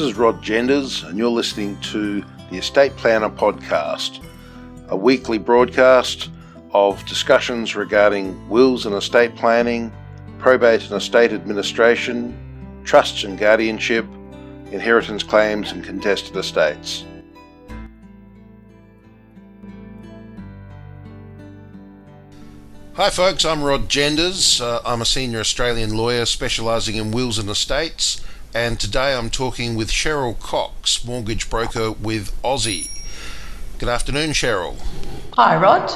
This is Rod Genders, and you're listening to the Estate Planner Podcast, a weekly broadcast of discussions regarding wills and estate planning, probate and estate administration, trusts and guardianship, inheritance claims, and contested estates. Hi, folks, I'm Rod Genders. Uh, I'm a senior Australian lawyer specialising in wills and estates, and today I'm talking with Cheryl Cocks, mortgage broker with Aussie. Good afternoon, Cheryl. Hi, Rod.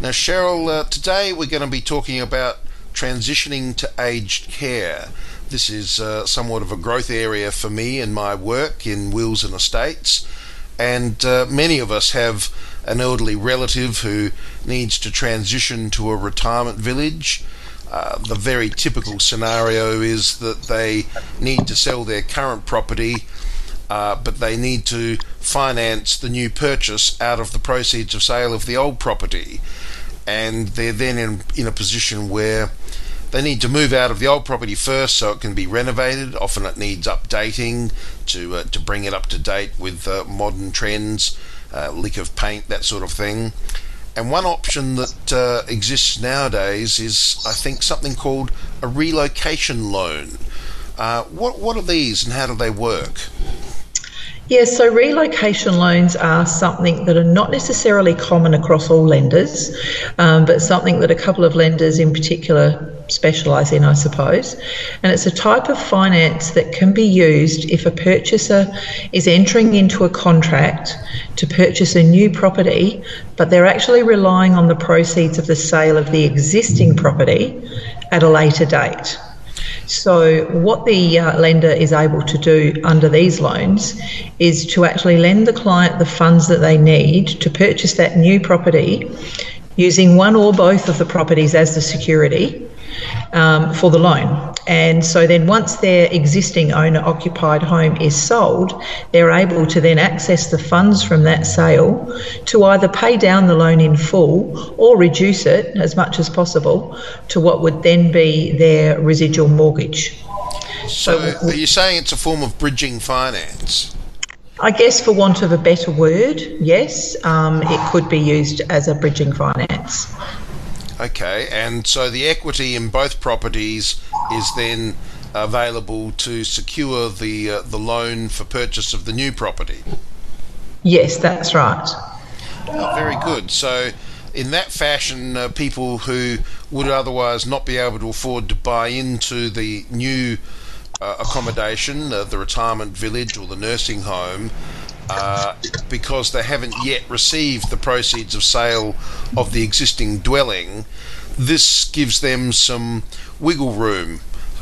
Now, Cheryl, uh, today we're going to be talking about transitioning to aged care. This is uh, somewhat of a growth area for me in my work in wills and estates, and uh, many of us have an elderly relative who needs to transition to a retirement village. Uh, the very typical scenario is that they need to sell their current property, uh, but they need to finance the new purchase out of the proceeds of sale of the old property. And they're then in, in a position where they need to move out of the old property first so it can be renovated. Often it needs updating to, uh, to bring it up to date with uh, modern trends uh, lick of paint, that sort of thing. And one option that uh, exists nowadays is, I think, something called a relocation loan. Uh, what what are these, and how do they work? Yes, so relocation loans are something that are not necessarily common across all lenders, um, but something that a couple of lenders in particular specialise in, I suppose. And it's a type of finance that can be used if a purchaser is entering into a contract to purchase a new property, but they're actually relying on the proceeds of the sale of the existing property at a later date. So, what the uh, lender is able to do under these loans is to actually lend the client the funds that they need to purchase that new property using one or both of the properties as the security um, for the loan. And so then once their existing owner occupied home is sold, they're able to then access the funds from that sale to either pay down the loan in full or reduce it as much as possible to what would then be their residual mortgage. So, so are you saying it's a form of bridging finance? I guess, for want of a better word, yes, um, it could be used as a bridging finance. Okay, and so the equity in both properties is then available to secure the uh, the loan for purchase of the new property. Yes, that's right. Oh, very good. So, in that fashion, uh, people who would otherwise not be able to afford to buy into the new uh, accommodation, uh, the retirement village or the nursing home, uh, because they haven't yet received the proceeds of sale of the existing dwelling, this gives them some wiggle room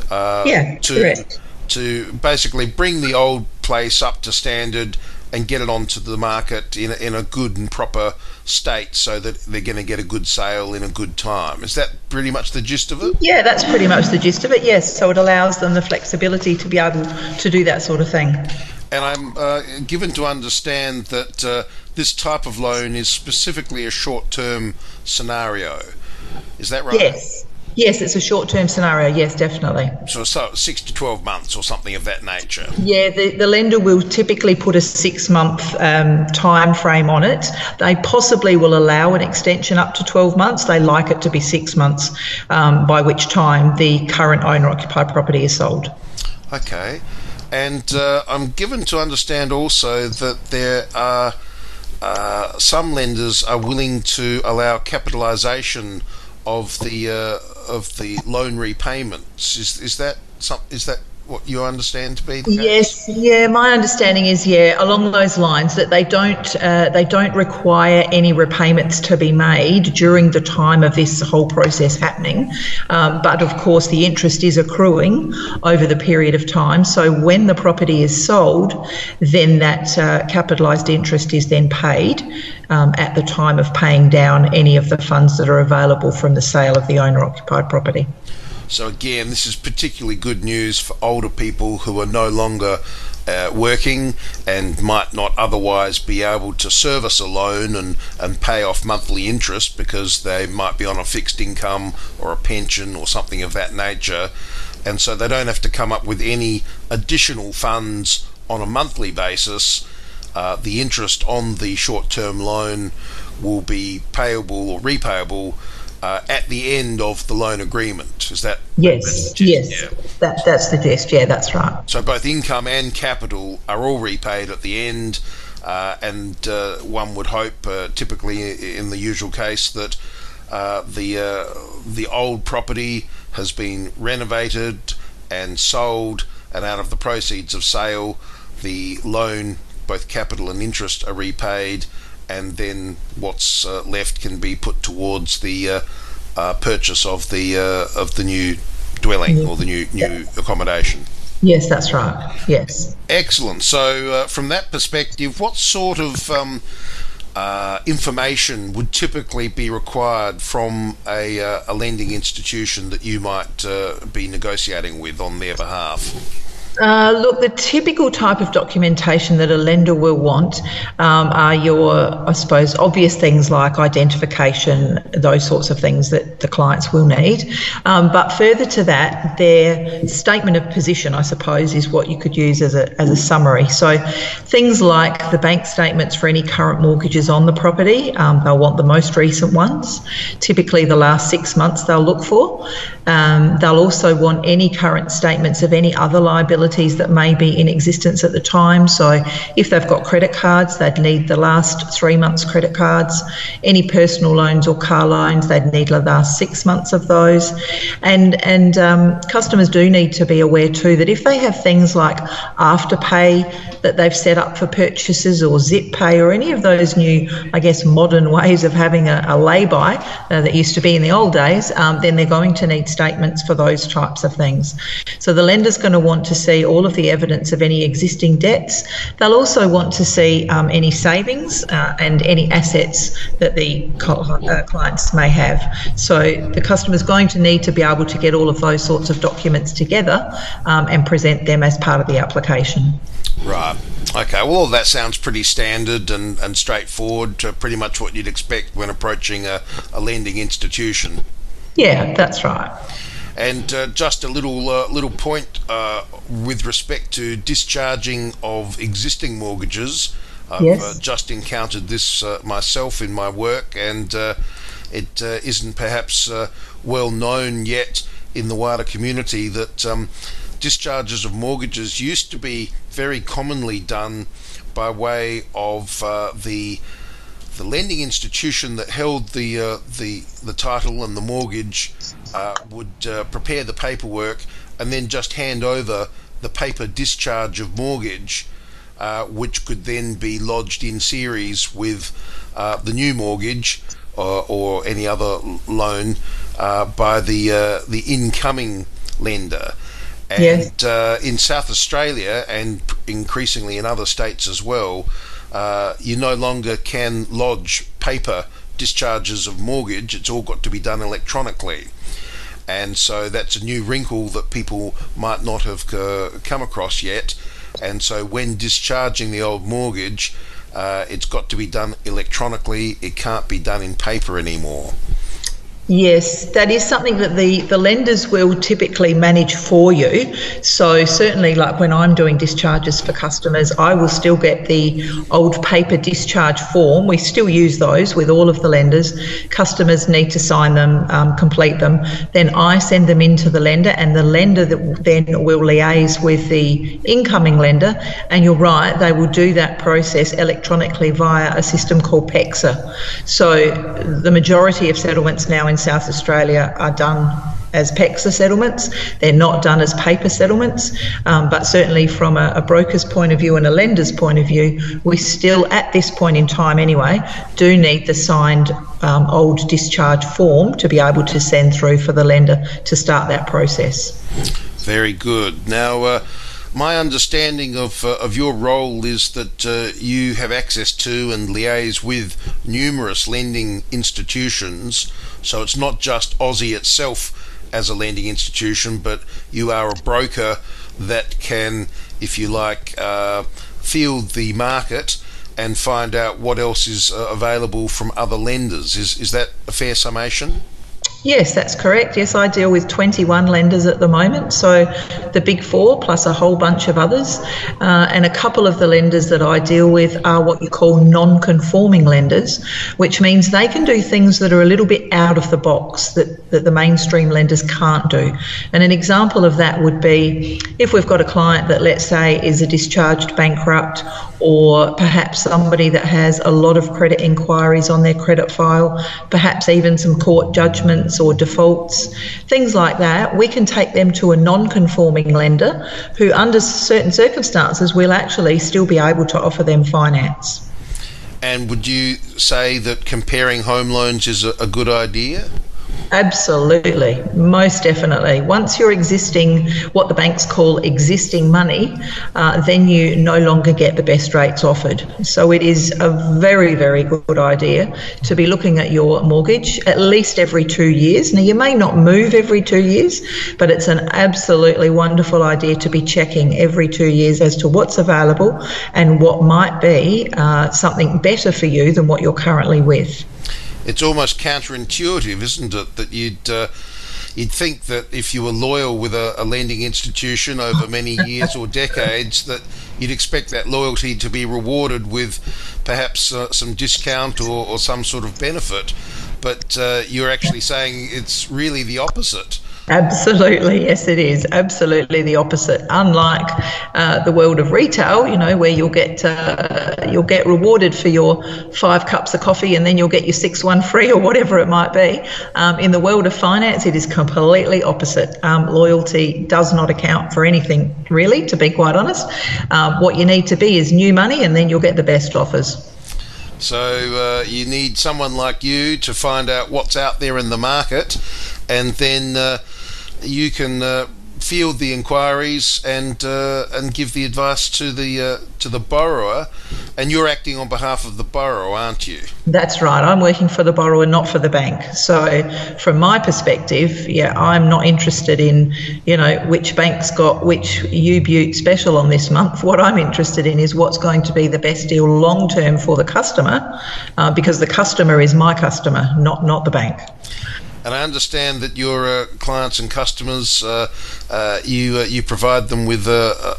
uh, yeah, to correct. to basically bring the old place up to standard and get it onto the market in a, in a good and proper state so that they're going to get a good sale in a good time. Is that pretty much the gist of it? Yeah, that's pretty much the gist of it, yes. So it allows them the flexibility to be able to do that sort of thing. And I'm uh, given to understand that uh, this type of loan is specifically a short term scenario. Is that right? Yes. Yes, it's a short-term scenario. Yes, definitely. So, so six to twelve months or something of that nature. Yeah, the, the lender will typically put a six-month um, time frame on it. They possibly will allow an extension up to twelve months. They like it to be six months, um, by which time the current owner-occupied property is sold. Okay, and uh, I'm given to understand also that there are uh, some lenders are willing to allow capitalisation of the uh, of the loan repayments. Is is that some, is that what you understand to be? Yes, yeah. My understanding is yeah, along those lines that they don't uh, they don't require any repayments to be made during the time of this whole process happening. Um, but of course, the interest is accruing over the period of time. So when the property is sold, then that uh, capitalised interest is then paid um, at the time of paying down any of the funds that are available from the sale of the owner occupied property. So, again, this is particularly good news for older people who are no longer uh, working and might not otherwise be able to service a loan and, and pay off monthly interest because they might be on a fixed income or a pension or something of that nature. And so they don't have to come up with any additional funds on a monthly basis, uh, the interest on the short-term loan will be payable or repayable uh, at the end of the loan agreement. Is that yes? Yes, yeah. that, that's the gist. Yeah, that's right. So both income and capital are all repaid at the end, uh, and uh, one would hope, uh, typically in the usual case, that uh, the uh, the old property has been renovated and sold, and out of the proceeds of sale, the loan, both capital and interest, are repaid, and then what's uh, left can be put towards the uh, uh, purchase of the uh, of the new dwelling or the new new accommodation. Yes, that's right. Yes. Excellent. So, uh, from that perspective, what sort of um, uh, information would typically be required from a, uh, a lending institution that you might uh, be negotiating with on their behalf? Uh, look, the typical type of documentation that a lender will want um, are your, I suppose, obvious things like identification, those sorts of things that the clients will need. Um, but further to that, their statement of position, I suppose, is what you could use as a, as a summary. So things like the bank statements for any current mortgages on the property, um, they'll want the most recent ones, typically the last six months they'll look for. Um, they'll also want any current statements of any other that may be in existence at the time. So, if they've got credit cards, they'd need the last three months' credit cards. Any personal loans or car loans, they'd need the last six months of those. And and um, customers do need to be aware too that if they have things like afterpay that they've set up for purchases or zip pay or any of those new, I guess, modern ways of having a, a lay-by uh, that used to be in the old days, um, then they're going to need statements for those types of things. So the lender's going to want to see all of the evidence of any existing debts. They'll also want to see um, any savings uh, and any assets that the uh, clients may have. So the customer's going to need to be able to get all of those sorts of documents together um, and present them as part of the application. Right. Okay. Well, all that sounds pretty standard and, and straightforward to pretty much what you'd expect when approaching a, a lending institution. Yeah, that's right. And uh, just a little uh, little point uh, with respect to discharging of existing mortgages. I've yes. Uh, just encountered this uh, myself in my work, and uh, it not perhaps well known yet in the wider community that um, discharges of mortgages used to be very commonly done by way of the the lending institution that held the uh, the the title and the mortgage uh, would uh, prepare the paperwork and then just hand over the paper discharge of mortgage, uh, which could then be lodged in series with uh, the new mortgage or, or any other loan uh, by the the incoming lender. And yes. in South Australia and increasingly in other states as well, uh, you no longer can lodge paper discharges of mortgage. It's all got to be done electronically. And so that's a new wrinkle that people might not have uh, come across yet. And so when discharging the old mortgage, uh, it's got to be done electronically. It can't be done in paper anymore. Yes, that is something that the, the lenders will typically manage for you. So, certainly, like when I'm doing discharges for customers, I will still get the old paper discharge form. We still use those with all of the lenders. Customers need to sign them, um, complete them. Then I send them into the lender, and the lender that then will liaise with the incoming lender. And you're right, they will do that process electronically via a system called PEXA. So, the majority of settlements now in South Australia are done as PEXA settlements. They're not done as paper settlements, um, but certainly from a, a, broker's point of view and a lender's point of view, we still, at this point in time anyway, do need the signed um, old discharge form to be able to send through for the lender to start that process. Very good. Now, uh, my understanding of uh, of your role is that uh, you have access to and liaise with numerous lending institutions. So it's not just Aussie itself as a lending institution, but you are a broker that can, if you like, uh, field the market and find out what else is uh, available from other lenders. Is is that a fair summation? Yes, that's correct. Yes, I deal with 21 lenders at the moment. So the big four plus a whole bunch of others. Uh, and a couple of the lenders that I deal with are what you call non conforming lenders, which means they can do things that are a little bit out of the box that, that the mainstream lenders can't do. And an example of that would be if we've got a client that, let's say, is a discharged bankrupt or perhaps somebody that has a lot of credit inquiries on their credit file, perhaps even some court judgments or defaults, things like that, we can take them to a non conforming lender who, under certain circumstances, will actually still be able to offer them finance. And would you say that comparing home loans is a, a good idea? Absolutely, most definitely. Once you're existing, what the banks call existing money, uh, then you no longer get the best rates offered. So it is a very, very good idea to be looking at your mortgage at least every two years. Now, you may not move every two years, but it's an absolutely wonderful idea to be checking every two years as to what's available and what might be uh, something better for you than what you're currently with it's almost counterintuitive, isn't it, that you'd uh, you'd think that if you were loyal with a, a, lending institution over many years or decades, that you'd expect that loyalty to be rewarded with perhaps uh, some discount or, or, some sort of benefit. But uh, you're actually saying it's really the opposite. Absolutely, yes, it is. Absolutely the opposite. Unlike uh, the world of retail, you know, where you'll get uh, you'll get rewarded for your five cups of coffee and then you'll get your six one free or whatever it might be. Um, in the world of finance, it is completely opposite. Um, loyalty does not account for anything really, to be quite honest. Um, what you need to be is new money, and then you'll get the best offers. So uh, you need someone like you to find out what's out there in the market, and then uh, you can uh, field the inquiries and uh, and give the advice to the uh, to the borrower, and you're acting on behalf of the borrower, aren't you? That's right. I'm working for the borrower, not for the bank. So, from my perspective, yeah, I'm not interested in you know which bank's got which U Butte special on this month. What I'm interested in is what's going to be the best deal long term for the customer, uh, because the customer is my customer, not not the bank. And I understand that your uh, clients and customers, uh, uh, you uh, you provide them with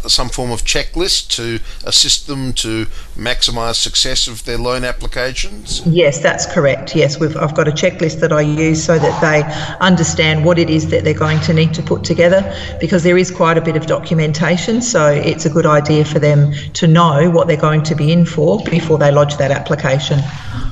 some form of checklist to assist them to maximise success of their loan applications. Yes, that's correct. Yes, I've got a checklist that I use so that they understand what it is that they're going to need to put together, because there is quite a bit of documentation. So it's a good idea for them to know what they're going to be in for before they lodge that application.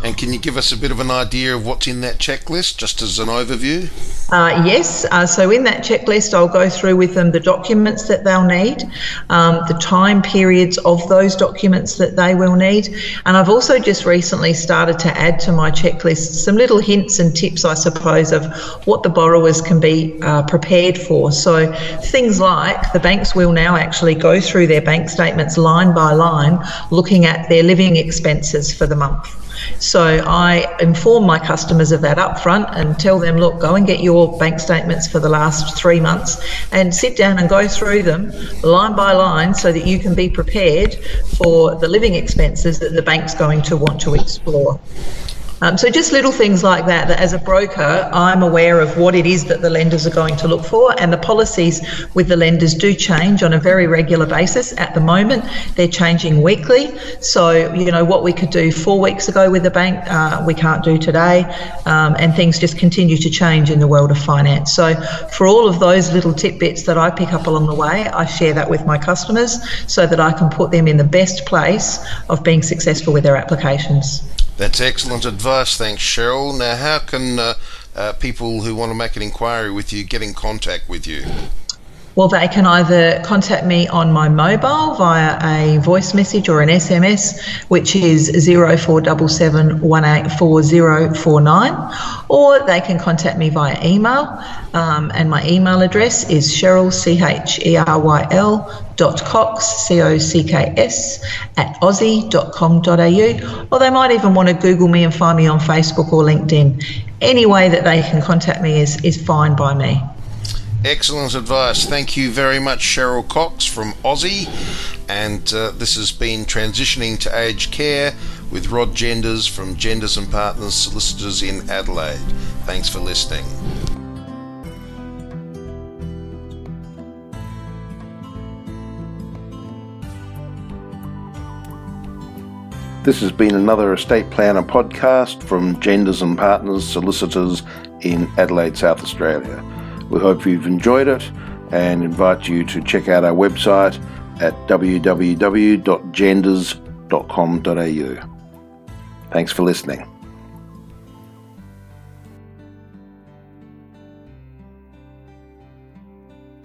And can you give us a bit of an idea of what's in that checklist, just as an overview? Uh, yes. Uh, so in that checklist, I'll go through with them the documents that they'll need, um, the time periods of those documents that they will need, and I've also just recently started to add to my checklist some little hints and tips, I suppose, of what the borrowers can be uh, prepared for. So things like the banks will now actually go through their bank statements line by line, looking at their living expenses for the month. So I inform my customers of that upfront and tell them, look, go and get your bank statements for the last three months and sit down and go through them line by line so that you can be prepared for the living expenses that the bank's going to want to explore. Um, so just little things like that, that as a broker, I'm aware of what it is that the lenders are going to look for and the policies with the lenders do change on a very regular basis. At the moment, they're changing weekly. So, you know, what we could do four weeks ago with the bank, uh, we can't do today. Um, and things just continue to change in the world of finance. So for all of those little tidbits that I pick up along the way, I share that with my customers so that I can put them in the best place of being successful with their applications. That's excellent advice. Thanks, Cheryl. Now, how can uh, uh, people who want to make an inquiry with you get in contact with you? Well, they can either contact me on my mobile via a voice message or an SMS, which is 0477184049, or they can contact me via email. Um, and my email address is Cheryl, C H E R Y L, dot cocks, C O C K S, at aussie.com.au, or they might even want to Google me and find me on Facebook or LinkedIn. Any way that they can contact me is, is fine by me. Excellent advice. Thank you very much, Cheryl Cocks from Aussie. And uh, this has been Transitioning to Aged Care with Rod Genders from Genders and Partners Solicitors in Adelaide. Thanks for listening. This has been another Estate Planner podcast from Genders and Partners Solicitors in Adelaide, South Australia. We hope you've enjoyed it and invite you to check out our website at www.genders.com.au. Thanks for listening.